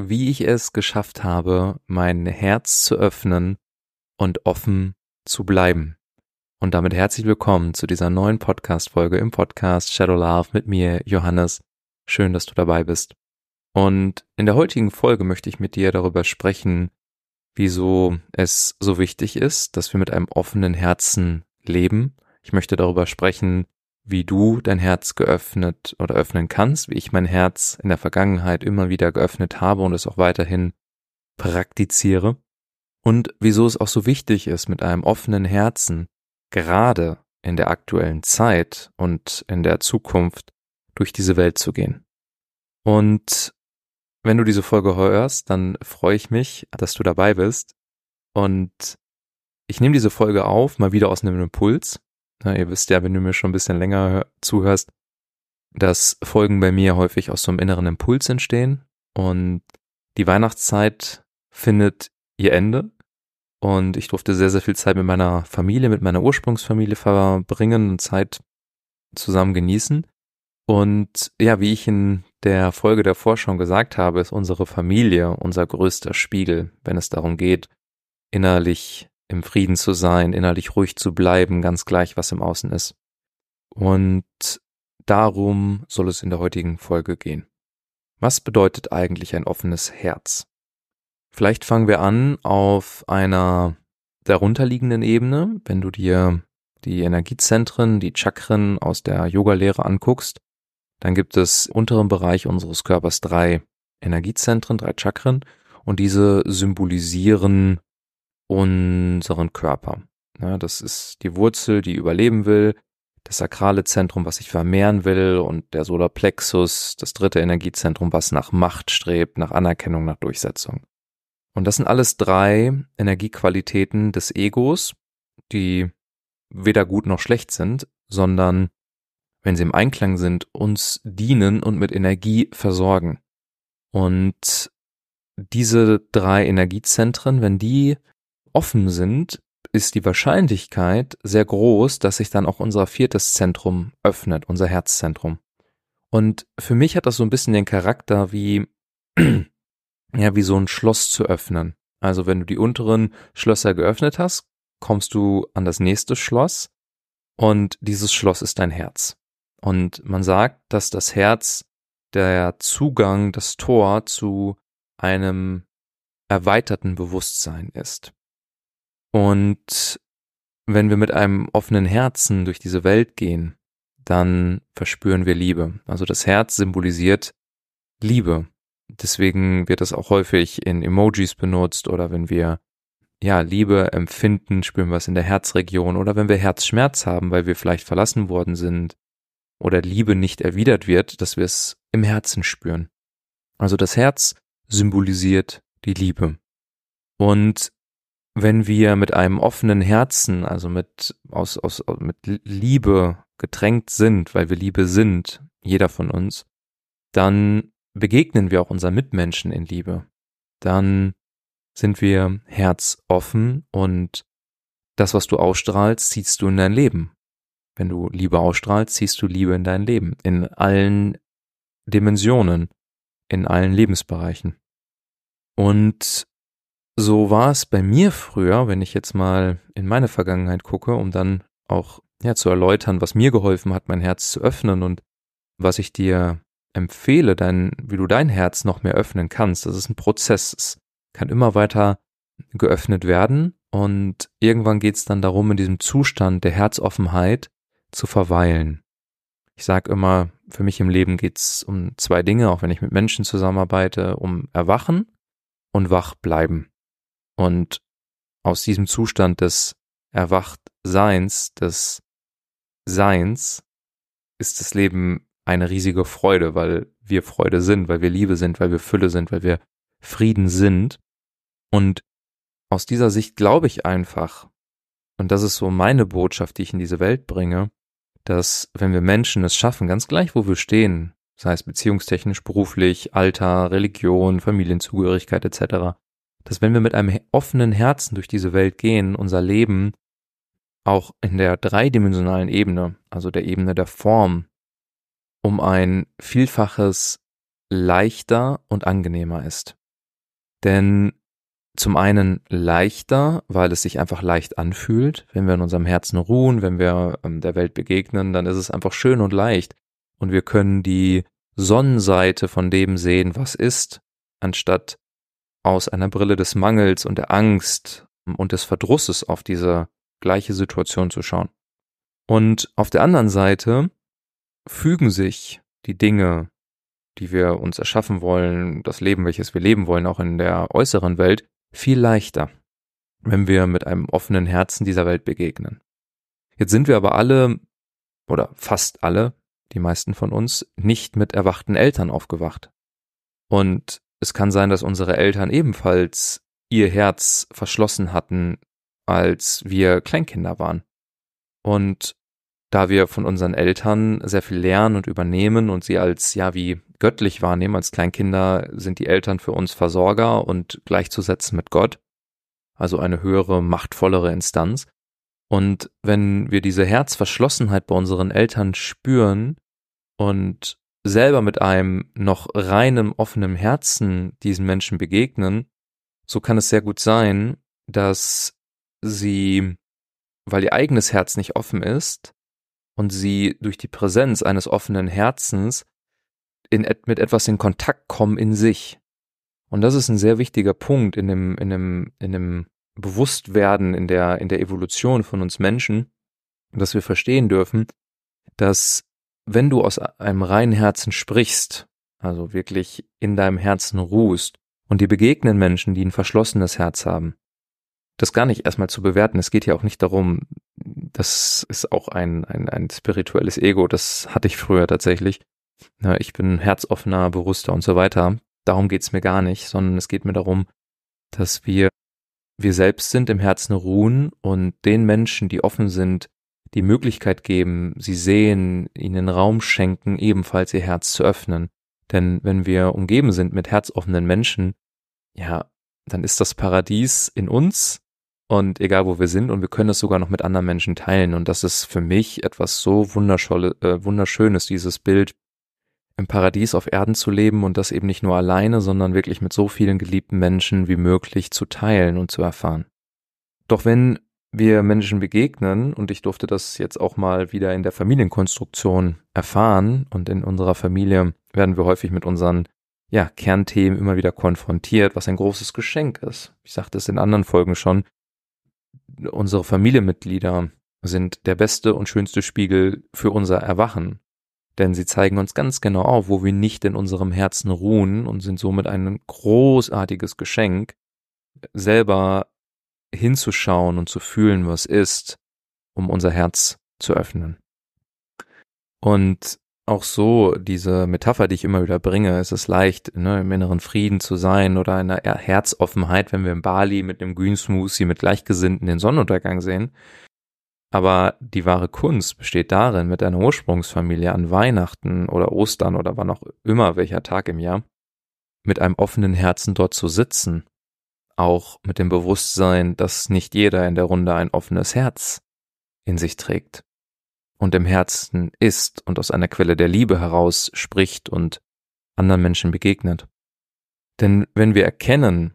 wie ich es geschafft habe, mein Herz zu öffnen und offen zu bleiben. Und damit herzlich willkommen zu dieser neuen Podcast-Folge im Podcast Shadow Love mit mir, Johannes. Schön, dass du dabei bist. Und in der heutigen Folge möchte ich mit dir darüber sprechen, wieso es so wichtig ist, dass wir mit einem offenen Herzen leben. Ich möchte darüber sprechen, wie du dein Herz geöffnet oder öffnen kannst, wie ich mein Herz in der Vergangenheit immer wieder geöffnet habe und es auch weiterhin praktiziere und wieso es auch so wichtig ist, mit einem offenen Herzen gerade in der aktuellen Zeit und in der Zukunft durch diese Welt zu gehen. Und wenn du diese Folge hörst, dann freue ich mich, dass du dabei bist. Und ich nehme diese Folge auf, mal wieder aus einem Impuls, na, ihr wisst ja, wenn du mir schon ein bisschen länger zuhörst, dass Folgen bei mir häufig aus so einem inneren Impuls entstehen und die Weihnachtszeit findet ihr Ende und ich durfte sehr, sehr viel Zeit mit meiner Familie, mit meiner Ursprungsfamilie verbringen und Zeit zusammen genießen. Und ja, wie ich in der Folge davor schon gesagt habe, ist unsere Familie unser größter Spiegel, wenn es darum geht, innerlich im Frieden zu sein, innerlich ruhig zu bleiben, ganz gleich, was im Außen ist. Und darum soll es in der heutigen Folge gehen. Was bedeutet eigentlich ein offenes Herz? Vielleicht fangen wir an auf einer darunterliegenden Ebene, wenn du dir die Energiezentren, die Chakren aus der Yoga-Lehre anguckst, dann gibt es im unteren Bereich unseres Körpers drei Energiezentren, drei Chakren und diese symbolisieren unseren Körper. Ja, das ist die Wurzel, die überleben will, das sakrale Zentrum, was sich vermehren will und der Solarplexus, das dritte Energiezentrum, was nach Macht strebt, nach Anerkennung, nach Durchsetzung. Und das sind alles drei Energiequalitäten des Egos, die weder gut noch schlecht sind, sondern, wenn sie im Einklang sind, uns dienen und mit Energie versorgen. Und diese drei Energiezentren, wenn die offen sind, ist die Wahrscheinlichkeit sehr groß, dass sich dann auch unser viertes Zentrum öffnet, unser Herzzentrum. Und für mich hat das so ein bisschen den Charakter wie, ja, wie so ein Schloss zu öffnen. Also wenn du die unteren Schlösser geöffnet hast, kommst du an das nächste Schloss und dieses Schloss ist dein Herz. Und man sagt, dass das Herz der Zugang, das Tor zu einem erweiterten Bewusstsein ist. Und wenn wir mit einem offenen Herzen durch diese Welt gehen, dann verspüren wir Liebe. Also das Herz symbolisiert Liebe. Deswegen wird es auch häufig in Emojis benutzt oder wenn wir ja Liebe empfinden, spüren wir es in der Herzregion oder wenn wir Herzschmerz haben, weil wir vielleicht verlassen worden sind oder Liebe nicht erwidert wird, dass wir es im Herzen spüren. Also das Herz symbolisiert die Liebe. Und wenn wir mit einem offenen Herzen, also mit, aus, aus, mit Liebe getränkt sind, weil wir Liebe sind, jeder von uns, dann begegnen wir auch unseren Mitmenschen in Liebe. Dann sind wir herzoffen und das, was du ausstrahlst, ziehst du in dein Leben. Wenn du Liebe ausstrahlst, ziehst du Liebe in dein Leben, in allen Dimensionen, in allen Lebensbereichen. Und so war es bei mir früher, wenn ich jetzt mal in meine Vergangenheit gucke, um dann auch ja, zu erläutern, was mir geholfen hat, mein Herz zu öffnen und was ich dir empfehle, dein, wie du dein Herz noch mehr öffnen kannst. Das ist ein Prozess. Es kann immer weiter geöffnet werden und irgendwann geht es dann darum, in diesem Zustand der Herzoffenheit zu verweilen. Ich sage immer, für mich im Leben geht es um zwei Dinge, auch wenn ich mit Menschen zusammenarbeite, um Erwachen und wach bleiben. Und aus diesem Zustand des Erwachtseins, des Seins, ist das Leben eine riesige Freude, weil wir Freude sind, weil wir Liebe sind, weil wir Fülle sind, weil wir Frieden sind. Und aus dieser Sicht glaube ich einfach, und das ist so meine Botschaft, die ich in diese Welt bringe, dass wenn wir Menschen es schaffen, ganz gleich wo wir stehen, sei es beziehungstechnisch, beruflich, Alter, Religion, Familienzugehörigkeit etc., dass wenn wir mit einem offenen Herzen durch diese Welt gehen, unser Leben auch in der dreidimensionalen Ebene, also der Ebene der Form, um ein Vielfaches leichter und angenehmer ist. Denn zum einen leichter, weil es sich einfach leicht anfühlt. Wenn wir in unserem Herzen ruhen, wenn wir ähm, der Welt begegnen, dann ist es einfach schön und leicht. Und wir können die Sonnenseite von dem sehen, was ist, anstatt aus einer Brille des Mangels und der Angst und des Verdrusses auf diese gleiche Situation zu schauen. Und auf der anderen Seite fügen sich die Dinge, die wir uns erschaffen wollen, das Leben, welches wir leben wollen, auch in der äußeren Welt, viel leichter, wenn wir mit einem offenen Herzen dieser Welt begegnen. Jetzt sind wir aber alle, oder fast alle, die meisten von uns, nicht mit erwachten Eltern aufgewacht. Und es kann sein, dass unsere Eltern ebenfalls ihr Herz verschlossen hatten, als wir Kleinkinder waren. Und da wir von unseren Eltern sehr viel lernen und übernehmen und sie als, ja, wie göttlich wahrnehmen, als Kleinkinder sind die Eltern für uns Versorger und gleichzusetzen mit Gott, also eine höhere, machtvollere Instanz. Und wenn wir diese Herzverschlossenheit bei unseren Eltern spüren und selber mit einem noch reinem, offenem Herzen diesen Menschen begegnen, so kann es sehr gut sein, dass sie, weil ihr eigenes Herz nicht offen ist und sie durch die Präsenz eines offenen Herzens in, mit etwas in Kontakt kommen in sich. Und das ist ein sehr wichtiger Punkt in dem, in dem, in dem Bewusstwerden, in der, in der Evolution von uns Menschen, dass wir verstehen dürfen, dass wenn du aus einem reinen Herzen sprichst, also wirklich in deinem Herzen ruhst und dir begegnen Menschen, die ein verschlossenes Herz haben, das gar nicht erstmal zu bewerten. Es geht ja auch nicht darum, das ist auch ein, ein, ein spirituelles Ego, das hatte ich früher tatsächlich. Ich bin herzoffener, bewusster und so weiter. Darum geht's mir gar nicht, sondern es geht mir darum, dass wir wir selbst sind, im Herzen ruhen und den Menschen, die offen sind, die Möglichkeit geben, sie sehen, ihnen Raum schenken, ebenfalls ihr Herz zu öffnen. Denn wenn wir umgeben sind mit herzoffenen Menschen, ja, dann ist das Paradies in uns und egal wo wir sind und wir können es sogar noch mit anderen Menschen teilen. Und das ist für mich etwas so äh, wunderschönes, dieses Bild, im Paradies auf Erden zu leben und das eben nicht nur alleine, sondern wirklich mit so vielen geliebten Menschen wie möglich zu teilen und zu erfahren. Doch wenn wir Menschen begegnen, und ich durfte das jetzt auch mal wieder in der Familienkonstruktion erfahren, und in unserer Familie werden wir häufig mit unseren ja, Kernthemen immer wieder konfrontiert, was ein großes Geschenk ist. Ich sagte es in anderen Folgen schon. Unsere Familienmitglieder sind der beste und schönste Spiegel für unser Erwachen. Denn sie zeigen uns ganz genau auf, wo wir nicht in unserem Herzen ruhen und sind somit ein großartiges Geschenk, selber hinzuschauen und zu fühlen, was ist, um unser Herz zu öffnen. Und auch so, diese Metapher, die ich immer wieder bringe, ist es leicht, ne, im inneren Frieden zu sein oder in einer Herzoffenheit, wenn wir in Bali mit einem Green Smoothie mit Gleichgesinnten den Sonnenuntergang sehen. Aber die wahre Kunst besteht darin, mit einer Ursprungsfamilie an Weihnachten oder Ostern oder wann auch immer welcher Tag im Jahr, mit einem offenen Herzen dort zu sitzen auch mit dem Bewusstsein, dass nicht jeder in der Runde ein offenes Herz in sich trägt und im Herzen ist und aus einer Quelle der Liebe heraus spricht und anderen Menschen begegnet. Denn wenn wir erkennen,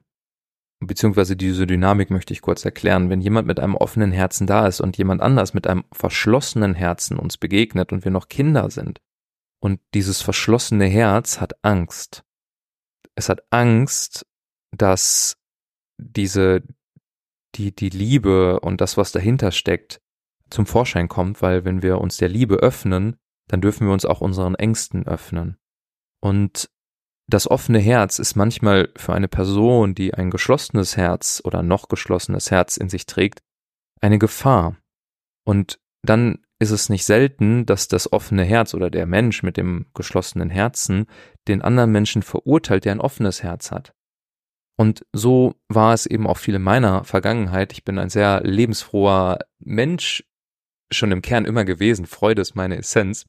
beziehungsweise diese Dynamik möchte ich kurz erklären, wenn jemand mit einem offenen Herzen da ist und jemand anders mit einem verschlossenen Herzen uns begegnet und wir noch Kinder sind, und dieses verschlossene Herz hat Angst. Es hat Angst, dass diese, die, die Liebe und das, was dahinter steckt, zum Vorschein kommt, weil wenn wir uns der Liebe öffnen, dann dürfen wir uns auch unseren Ängsten öffnen. Und das offene Herz ist manchmal für eine Person, die ein geschlossenes Herz oder noch geschlossenes Herz in sich trägt, eine Gefahr. Und dann ist es nicht selten, dass das offene Herz oder der Mensch mit dem geschlossenen Herzen den anderen Menschen verurteilt, der ein offenes Herz hat. Und so war es eben auch viel in meiner Vergangenheit. Ich bin ein sehr lebensfroher Mensch schon im Kern immer gewesen. Freude ist meine Essenz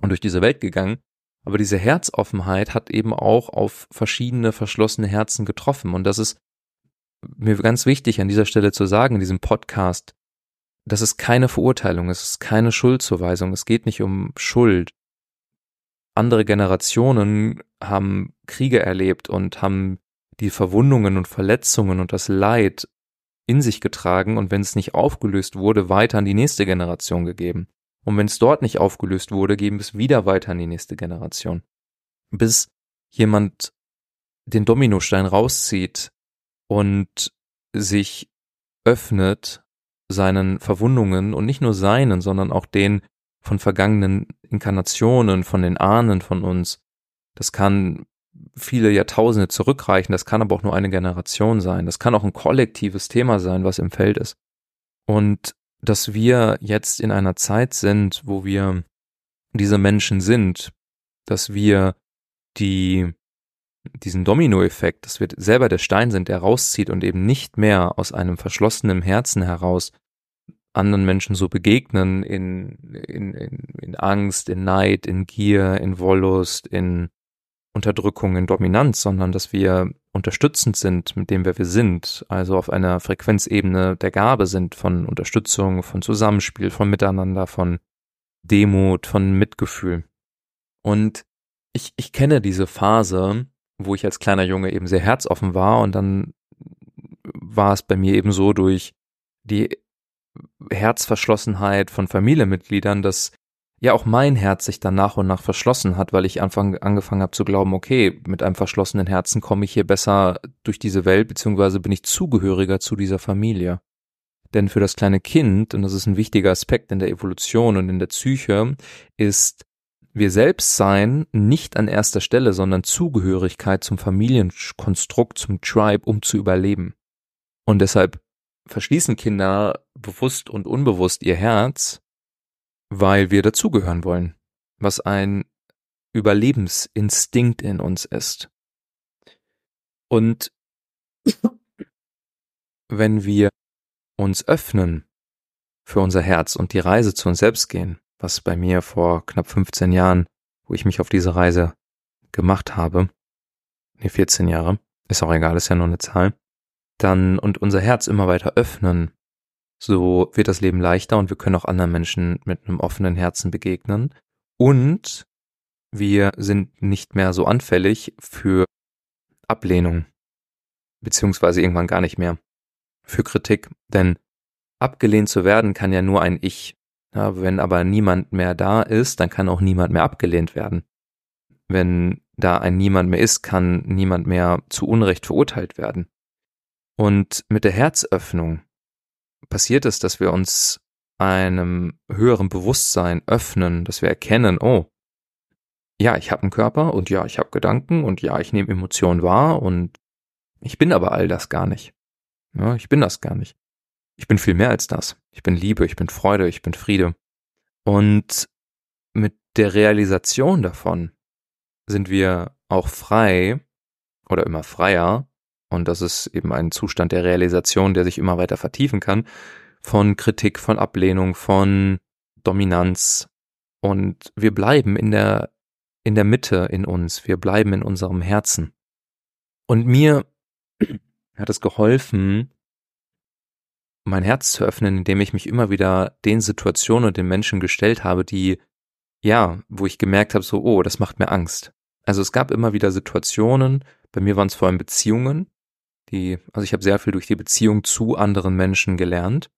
und durch diese Welt gegangen. Aber diese Herzoffenheit hat eben auch auf verschiedene verschlossene Herzen getroffen. Und das ist mir ganz wichtig an dieser Stelle zu sagen in diesem Podcast. Das ist keine Verurteilung, es ist keine Schuldzuweisung, es geht nicht um Schuld. Andere Generationen haben Kriege erlebt und haben die Verwundungen und Verletzungen und das Leid in sich getragen und wenn es nicht aufgelöst wurde, weiter an die nächste Generation gegeben. Und wenn es dort nicht aufgelöst wurde, geben es wieder weiter an die nächste Generation. Bis jemand den Dominostein rauszieht und sich öffnet seinen Verwundungen und nicht nur seinen, sondern auch den von vergangenen Inkarnationen, von den Ahnen von uns. Das kann viele Jahrtausende zurückreichen, das kann aber auch nur eine Generation sein, das kann auch ein kollektives Thema sein, was im Feld ist. Und dass wir jetzt in einer Zeit sind, wo wir diese Menschen sind, dass wir die diesen Dominoeffekt, dass wir selber der Stein sind, der rauszieht und eben nicht mehr aus einem verschlossenen Herzen heraus anderen Menschen so begegnen in, in, in, in Angst, in Neid, in Gier, in Wollust, in Unterdrückung, in Dominanz, sondern dass wir unterstützend sind mit dem, wer wir sind, also auf einer Frequenzebene der Gabe sind von Unterstützung, von Zusammenspiel, von Miteinander, von Demut, von Mitgefühl. Und ich, ich kenne diese Phase, wo ich als kleiner Junge eben sehr herzoffen war und dann war es bei mir eben so durch die Herzverschlossenheit von Familienmitgliedern, dass ja auch mein Herz sich dann nach und nach verschlossen hat, weil ich Anfang angefangen habe zu glauben, okay, mit einem verschlossenen Herzen komme ich hier besser durch diese Welt, beziehungsweise bin ich zugehöriger zu dieser Familie. Denn für das kleine Kind, und das ist ein wichtiger Aspekt in der Evolution und in der Psyche, ist wir selbst sein nicht an erster Stelle, sondern Zugehörigkeit zum Familienkonstrukt, zum Tribe, um zu überleben. Und deshalb verschließen Kinder bewusst und unbewusst ihr Herz, weil wir dazugehören wollen, was ein Überlebensinstinkt in uns ist. Und wenn wir uns öffnen für unser Herz und die Reise zu uns selbst gehen, was bei mir vor knapp 15 Jahren, wo ich mich auf diese Reise gemacht habe, nee, 14 Jahre, ist auch egal, ist ja nur eine Zahl, dann und unser Herz immer weiter öffnen, so wird das Leben leichter und wir können auch anderen Menschen mit einem offenen Herzen begegnen und wir sind nicht mehr so anfällig für Ablehnung, beziehungsweise irgendwann gar nicht mehr für Kritik, denn abgelehnt zu werden kann ja nur ein Ich ja, wenn aber niemand mehr da ist, dann kann auch niemand mehr abgelehnt werden. Wenn da ein Niemand mehr ist, kann niemand mehr zu Unrecht verurteilt werden. Und mit der Herzöffnung passiert es, dass wir uns einem höheren Bewusstsein öffnen, dass wir erkennen, oh, ja, ich habe einen Körper und ja, ich habe Gedanken und ja, ich nehme Emotionen wahr und ich bin aber all das gar nicht. Ja, ich bin das gar nicht. Ich bin viel mehr als das. Ich bin Liebe, ich bin Freude, ich bin Friede. Und mit der Realisation davon sind wir auch frei oder immer freier. Und das ist eben ein Zustand der Realisation, der sich immer weiter vertiefen kann, von Kritik, von Ablehnung, von Dominanz. Und wir bleiben in der, in der Mitte in uns. Wir bleiben in unserem Herzen. Und mir hat es geholfen, mein Herz zu öffnen, indem ich mich immer wieder den Situationen und den Menschen gestellt habe, die, ja, wo ich gemerkt habe, so, oh, das macht mir Angst. Also es gab immer wieder Situationen, bei mir waren es vor allem Beziehungen, die, also ich habe sehr viel durch die Beziehung zu anderen Menschen gelernt,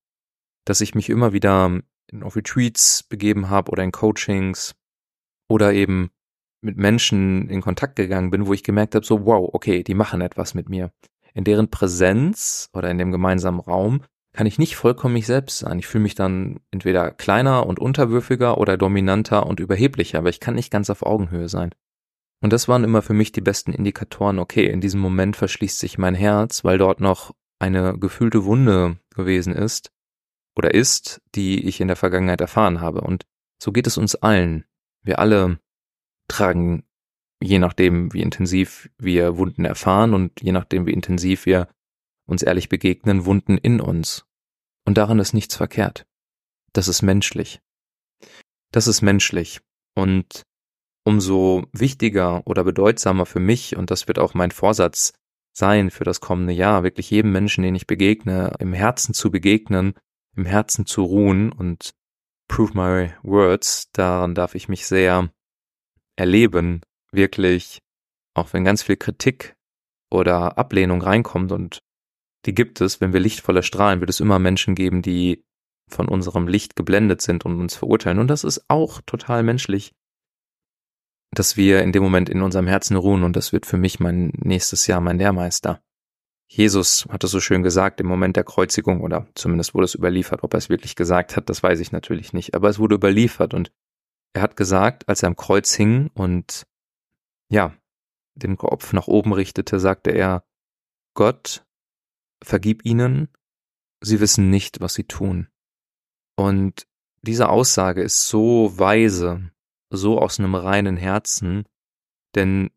dass ich mich immer wieder auf Retreats begeben habe oder in Coachings oder eben mit Menschen in Kontakt gegangen bin, wo ich gemerkt habe, so wow, okay, die machen etwas mit mir. In deren Präsenz oder in dem gemeinsamen Raum kann ich nicht vollkommen mich selbst sein. Ich fühle mich dann entweder kleiner und unterwürfiger oder dominanter und überheblicher, aber ich kann nicht ganz auf Augenhöhe sein. Und das waren immer für mich die besten Indikatoren, okay, in diesem Moment verschließt sich mein Herz, weil dort noch eine gefühlte Wunde gewesen ist oder ist, die ich in der Vergangenheit erfahren habe. Und so geht es uns allen. Wir alle tragen, je nachdem, wie intensiv wir Wunden erfahren und je nachdem, wie intensiv wir uns ehrlich begegnen, Wunden in uns. Und daran ist nichts verkehrt. Das ist menschlich. Das ist menschlich. Und umso wichtiger oder bedeutsamer für mich, und das wird auch mein Vorsatz sein für das kommende Jahr, wirklich jedem Menschen, den ich begegne, im Herzen zu begegnen, im Herzen zu ruhen und prove my words, daran darf ich mich sehr erleben, wirklich, auch wenn ganz viel Kritik oder Ablehnung reinkommt und die gibt es, wenn wir lichtvoller strahlen, wird es immer Menschen geben, die von unserem Licht geblendet sind und uns verurteilen. Und das ist auch total menschlich, dass wir in dem Moment in unserem Herzen ruhen und das wird für mich mein nächstes Jahr mein Lehrmeister. Jesus hat es so schön gesagt im Moment der Kreuzigung oder zumindest wurde es überliefert. Ob er es wirklich gesagt hat, das weiß ich natürlich nicht, aber es wurde überliefert und er hat gesagt, als er am Kreuz hing und ja, den Kopf nach oben richtete, sagte er, Gott, vergib ihnen, sie wissen nicht, was sie tun. Und diese Aussage ist so weise, so aus einem reinen Herzen, denn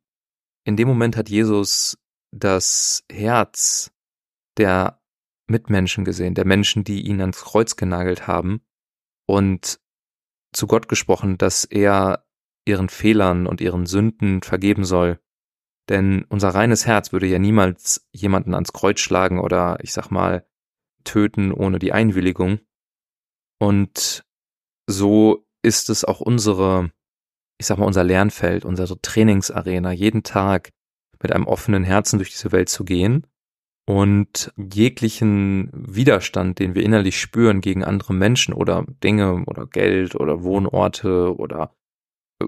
in dem Moment hat Jesus das Herz der Mitmenschen gesehen, der Menschen, die ihn ans Kreuz genagelt haben und zu Gott gesprochen, dass er ihren Fehlern und ihren Sünden vergeben soll. Denn unser reines Herz würde ja niemals jemanden ans Kreuz schlagen oder, ich sag mal, töten ohne die Einwilligung. Und so ist es auch unsere, ich sag mal, unser Lernfeld, unsere Trainingsarena, jeden Tag mit einem offenen Herzen durch diese Welt zu gehen und jeglichen Widerstand, den wir innerlich spüren gegen andere Menschen oder Dinge oder Geld oder Wohnorte oder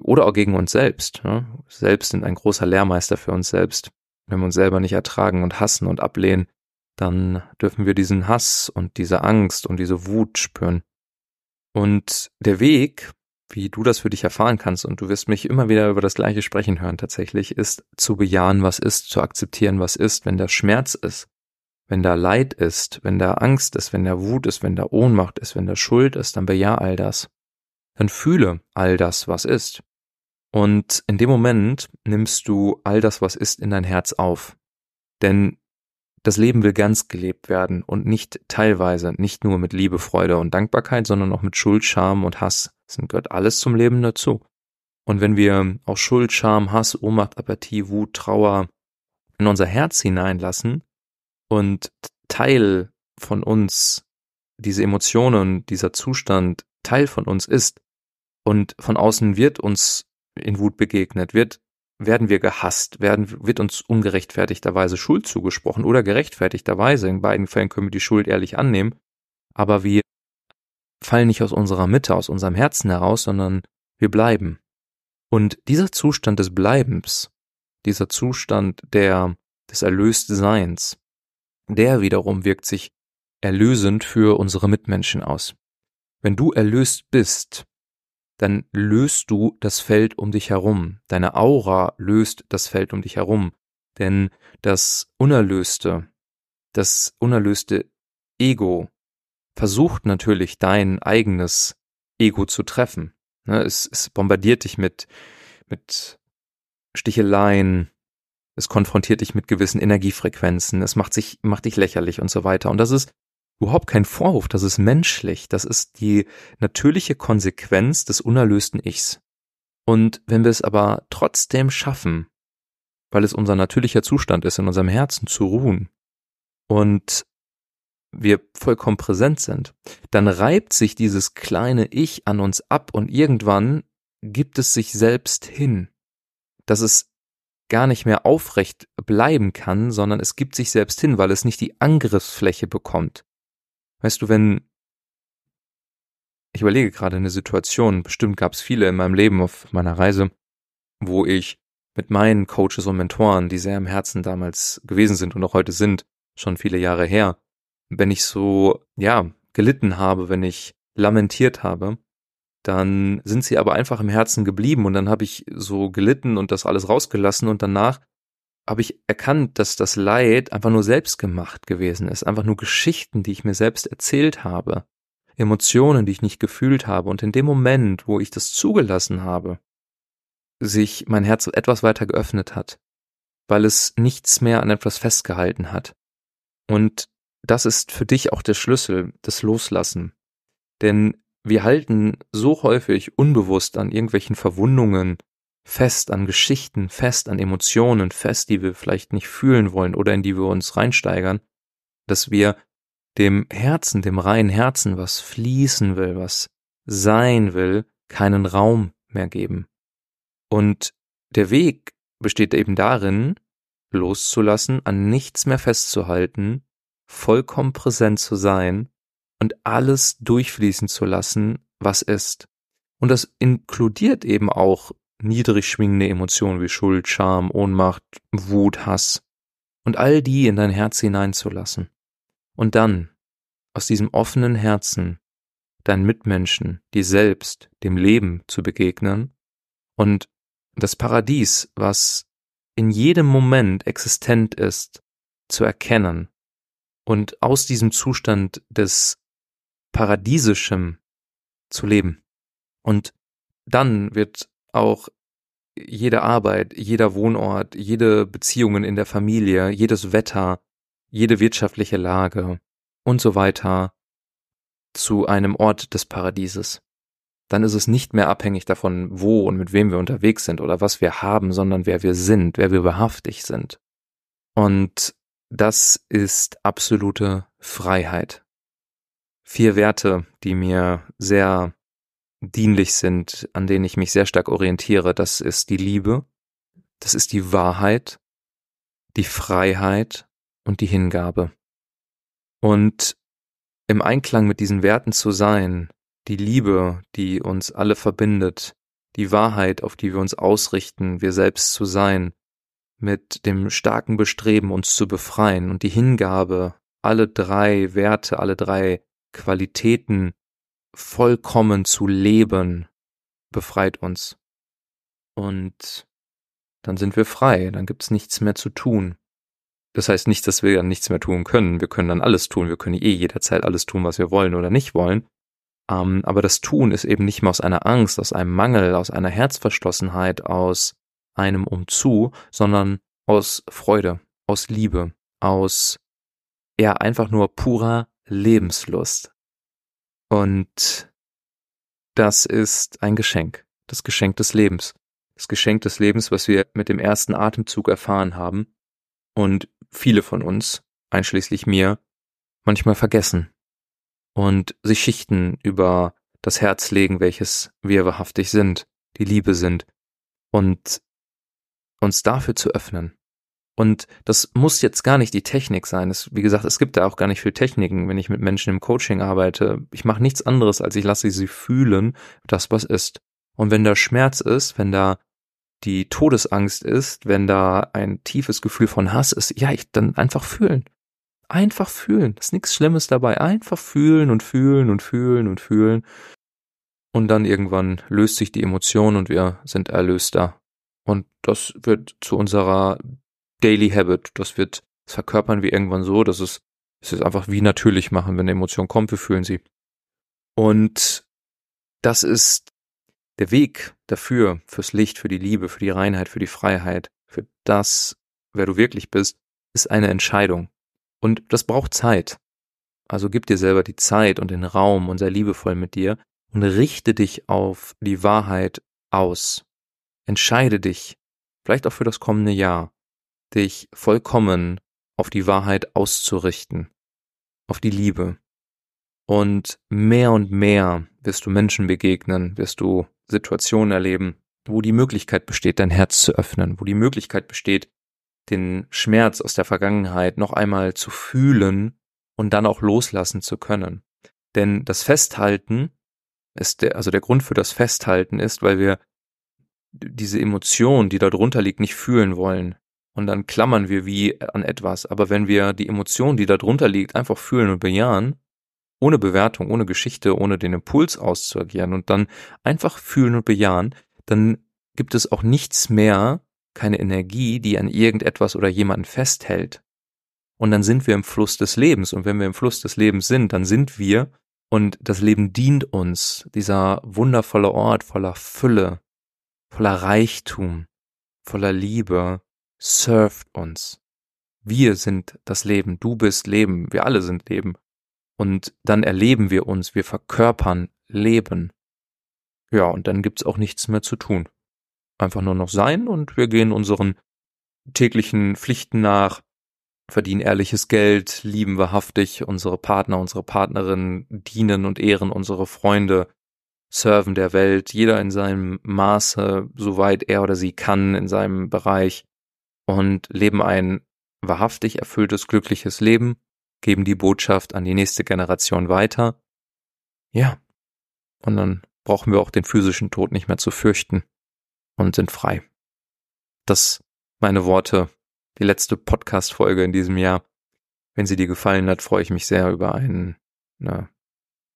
oder auch gegen uns selbst. Ne? Selbst sind ein großer Lehrmeister für uns selbst. Wenn wir uns selber nicht ertragen und hassen und ablehnen, dann dürfen wir diesen Hass und diese Angst und diese Wut spüren. Und der Weg, wie du das für dich erfahren kannst, und du wirst mich immer wieder über das gleiche sprechen hören tatsächlich, ist zu bejahen, was ist, zu akzeptieren, was ist, wenn da Schmerz ist, wenn da Leid ist, wenn da Angst ist, wenn da Wut ist, wenn da Ohnmacht ist, wenn da Schuld ist, dann bejahe all das. Dann fühle all das, was ist. Und in dem Moment nimmst du all das, was ist, in dein Herz auf. Denn das Leben will ganz gelebt werden und nicht teilweise, nicht nur mit Liebe, Freude und Dankbarkeit, sondern auch mit Schuld, Scham und Hass. Das gehört alles zum Leben dazu. Und wenn wir auch Schuld, Scham, Hass, Ohnmacht, Apathie, Wut, Trauer in unser Herz hineinlassen und Teil von uns, diese Emotionen, dieser Zustand Teil von uns ist und von außen wird uns in Wut begegnet, wird werden wir gehasst, werden, wird uns ungerechtfertigterweise Schuld zugesprochen oder gerechtfertigterweise. In beiden Fällen können wir die Schuld ehrlich annehmen, aber wir fallen nicht aus unserer Mitte, aus unserem Herzen heraus, sondern wir bleiben. Und dieser Zustand des Bleibens, dieser Zustand der, des Erlöstseins, der wiederum wirkt sich erlösend für unsere Mitmenschen aus. Wenn du erlöst bist, dann löst du das Feld um dich herum. Deine Aura löst das Feld um dich herum. Denn das Unerlöste, das unerlöste Ego versucht natürlich dein eigenes Ego zu treffen. Ne, es, es bombardiert dich mit, mit Sticheleien, es konfrontiert dich mit gewissen Energiefrequenzen, es macht sich, macht dich lächerlich und so weiter. Und das ist überhaupt kein Vorwurf, das ist menschlich, das ist die natürliche Konsequenz des unerlösten Ichs. Und wenn wir es aber trotzdem schaffen, weil es unser natürlicher Zustand ist, in unserem Herzen zu ruhen und wir vollkommen präsent sind, dann reibt sich dieses kleine Ich an uns ab und irgendwann gibt es sich selbst hin, dass es gar nicht mehr aufrecht bleiben kann, sondern es gibt sich selbst hin, weil es nicht die Angriffsfläche bekommt. Weißt du, wenn ich überlege gerade eine Situation, bestimmt gab es viele in meinem Leben auf meiner Reise, wo ich mit meinen Coaches und Mentoren, die sehr im Herzen damals gewesen sind und auch heute sind, schon viele Jahre her, wenn ich so, ja, gelitten habe, wenn ich lamentiert habe, dann sind sie aber einfach im Herzen geblieben und dann habe ich so gelitten und das alles rausgelassen und danach habe ich erkannt, dass das Leid einfach nur selbst gemacht gewesen ist, einfach nur Geschichten, die ich mir selbst erzählt habe, Emotionen, die ich nicht gefühlt habe. Und in dem Moment, wo ich das zugelassen habe, sich mein Herz etwas weiter geöffnet hat, weil es nichts mehr an etwas festgehalten hat. Und das ist für dich auch der Schlüssel, das Loslassen. Denn wir halten so häufig unbewusst an irgendwelchen Verwundungen, fest an Geschichten, fest an Emotionen, fest, die wir vielleicht nicht fühlen wollen oder in die wir uns reinsteigern, dass wir dem Herzen, dem reinen Herzen, was fließen will, was sein will, keinen Raum mehr geben. Und der Weg besteht eben darin, loszulassen, an nichts mehr festzuhalten, vollkommen präsent zu sein und alles durchfließen zu lassen, was ist. Und das inkludiert eben auch niedrig schwingende Emotionen wie Schuld, Scham, Ohnmacht, Wut, Hass und all die in dein Herz hineinzulassen. Und dann aus diesem offenen Herzen deinen Mitmenschen, dir selbst, dem Leben zu begegnen und das Paradies, was in jedem Moment existent ist, zu erkennen und aus diesem Zustand des Paradiesischem zu leben. Und dann wird auch jede Arbeit, jeder Wohnort, jede Beziehungen in der Familie, jedes Wetter, jede wirtschaftliche Lage und so weiter zu einem Ort des Paradieses. Dann ist es nicht mehr abhängig davon, wo und mit wem wir unterwegs sind oder was wir haben, sondern wer wir sind, wer wir wahrhaftig sind. Und das ist absolute Freiheit. Vier Werte, die mir sehr dienlich sind, an denen ich mich sehr stark orientiere, das ist die Liebe, das ist die Wahrheit, die Freiheit und die Hingabe. Und im Einklang mit diesen Werten zu sein, die Liebe, die uns alle verbindet, die Wahrheit, auf die wir uns ausrichten, wir selbst zu sein, mit dem starken Bestreben, uns zu befreien und die Hingabe, alle drei Werte, alle drei Qualitäten vollkommen zu leben, befreit uns. Und dann sind wir frei, dann gibt's nichts mehr zu tun. Das heißt nicht, dass wir dann nichts mehr tun können. Wir können dann alles tun. Wir können eh jederzeit alles tun, was wir wollen oder nicht wollen. Ähm, aber das Tun ist eben nicht mehr aus einer Angst, aus einem Mangel, aus einer Herzverschlossenheit, aus einem Umzu, sondern aus Freude, aus Liebe, aus ja einfach nur purer Lebenslust. Und das ist ein Geschenk, das Geschenk des Lebens, das Geschenk des Lebens, was wir mit dem ersten Atemzug erfahren haben und viele von uns, einschließlich mir, manchmal vergessen und sich Schichten über das Herz legen, welches wir wahrhaftig sind, die Liebe sind, und uns dafür zu öffnen. Und das muss jetzt gar nicht die Technik sein. Es, wie gesagt, es gibt da auch gar nicht viel Techniken, wenn ich mit Menschen im Coaching arbeite. Ich mache nichts anderes, als ich lasse sie fühlen, das was ist. Und wenn da Schmerz ist, wenn da die Todesangst ist, wenn da ein tiefes Gefühl von Hass ist, ja, ich dann einfach fühlen. Einfach fühlen. Ist nichts Schlimmes dabei. Einfach fühlen und fühlen und fühlen und fühlen. Und dann irgendwann löst sich die Emotion und wir sind erlöster. Und das wird zu unserer Daily Habit. Das wird, das verkörpern wir irgendwann so, dass es, es ist einfach wie natürlich machen, wenn eine Emotion kommt, wir fühlen sie. Und das ist der Weg dafür, fürs Licht, für die Liebe, für die Reinheit, für die Freiheit, für das, wer du wirklich bist, ist eine Entscheidung. Und das braucht Zeit. Also gib dir selber die Zeit und den Raum und sei liebevoll mit dir und richte dich auf die Wahrheit aus. Entscheide dich, vielleicht auch für das kommende Jahr, dich vollkommen auf die Wahrheit auszurichten, auf die Liebe. Und mehr und mehr wirst du Menschen begegnen, wirst du Situationen erleben, wo die Möglichkeit besteht, dein Herz zu öffnen, wo die Möglichkeit besteht, den Schmerz aus der Vergangenheit noch einmal zu fühlen und dann auch loslassen zu können. Denn das Festhalten ist der, also der Grund für das Festhalten ist, weil wir diese Emotion, die da drunter liegt, nicht fühlen wollen. Und dann klammern wir wie an etwas. Aber wenn wir die Emotion, die da drunter liegt, einfach fühlen und bejahen, ohne Bewertung, ohne Geschichte, ohne den Impuls auszuagieren und dann einfach fühlen und bejahen, dann gibt es auch nichts mehr, keine Energie, die an irgendetwas oder jemanden festhält. Und dann sind wir im Fluss des Lebens. Und wenn wir im Fluss des Lebens sind, dann sind wir und das Leben dient uns, dieser wundervolle Ort voller Fülle, voller Reichtum, voller Liebe, surft uns. Wir sind das Leben, du bist Leben, wir alle sind Leben. Und dann erleben wir uns, wir verkörpern Leben. Ja, und dann gibt's auch nichts mehr zu tun. Einfach nur noch sein und wir gehen unseren täglichen Pflichten nach, verdienen ehrliches Geld, lieben wahrhaftig unsere Partner, unsere Partnerinnen, dienen und ehren unsere Freunde, serven der Welt, jeder in seinem Maße, soweit er oder sie kann, in seinem Bereich und leben ein wahrhaftig erfülltes, glückliches Leben, geben die Botschaft an die nächste Generation weiter. Ja. Und dann brauchen wir auch den physischen Tod nicht mehr zu fürchten und sind frei. Das meine Worte, die letzte Podcast-Folge in diesem Jahr. Wenn sie dir gefallen hat, freue ich mich sehr über eine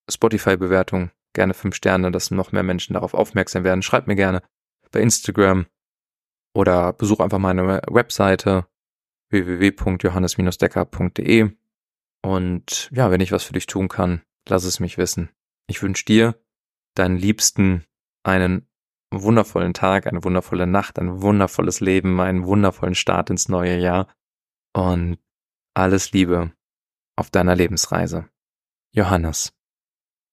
Spotify-Bewertung. Gerne fünf Sterne, dass noch mehr Menschen darauf aufmerksam werden. Schreib mir gerne bei Instagram oder besuch einfach meine Webseite www.johannes-decker.de und ja, wenn ich was für dich tun kann, lass es mich wissen. Ich wünsche dir, deinen Liebsten, einen wundervollen Tag, eine wundervolle Nacht, ein wundervolles Leben, einen wundervollen Start ins neue Jahr und alles Liebe auf deiner Lebensreise. Johannes.